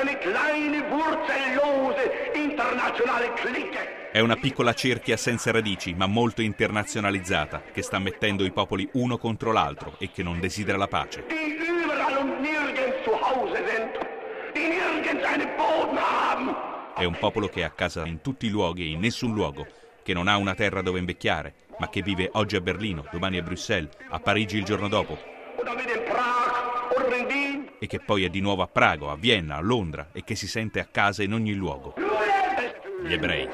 eine kleine, wurzellose internationale Clique. È una piccola cerchia senza radici, ma molto internazionalizzata, che sta mettendo i popoli uno contro l'altro e che non desidera la pace. Die überall und nirgends zu Hause sind, die nirgends einen Boden haben. È un popolo che è a casa in tutti i luoghi e in nessun luogo, che non ha una terra dove invecchiare, ma che vive oggi a Berlino, domani a Bruxelles, a Parigi il giorno dopo, e che poi è di nuovo a Prago, a Vienna, a Londra e che si sente a casa in ogni luogo. Gli ebrei.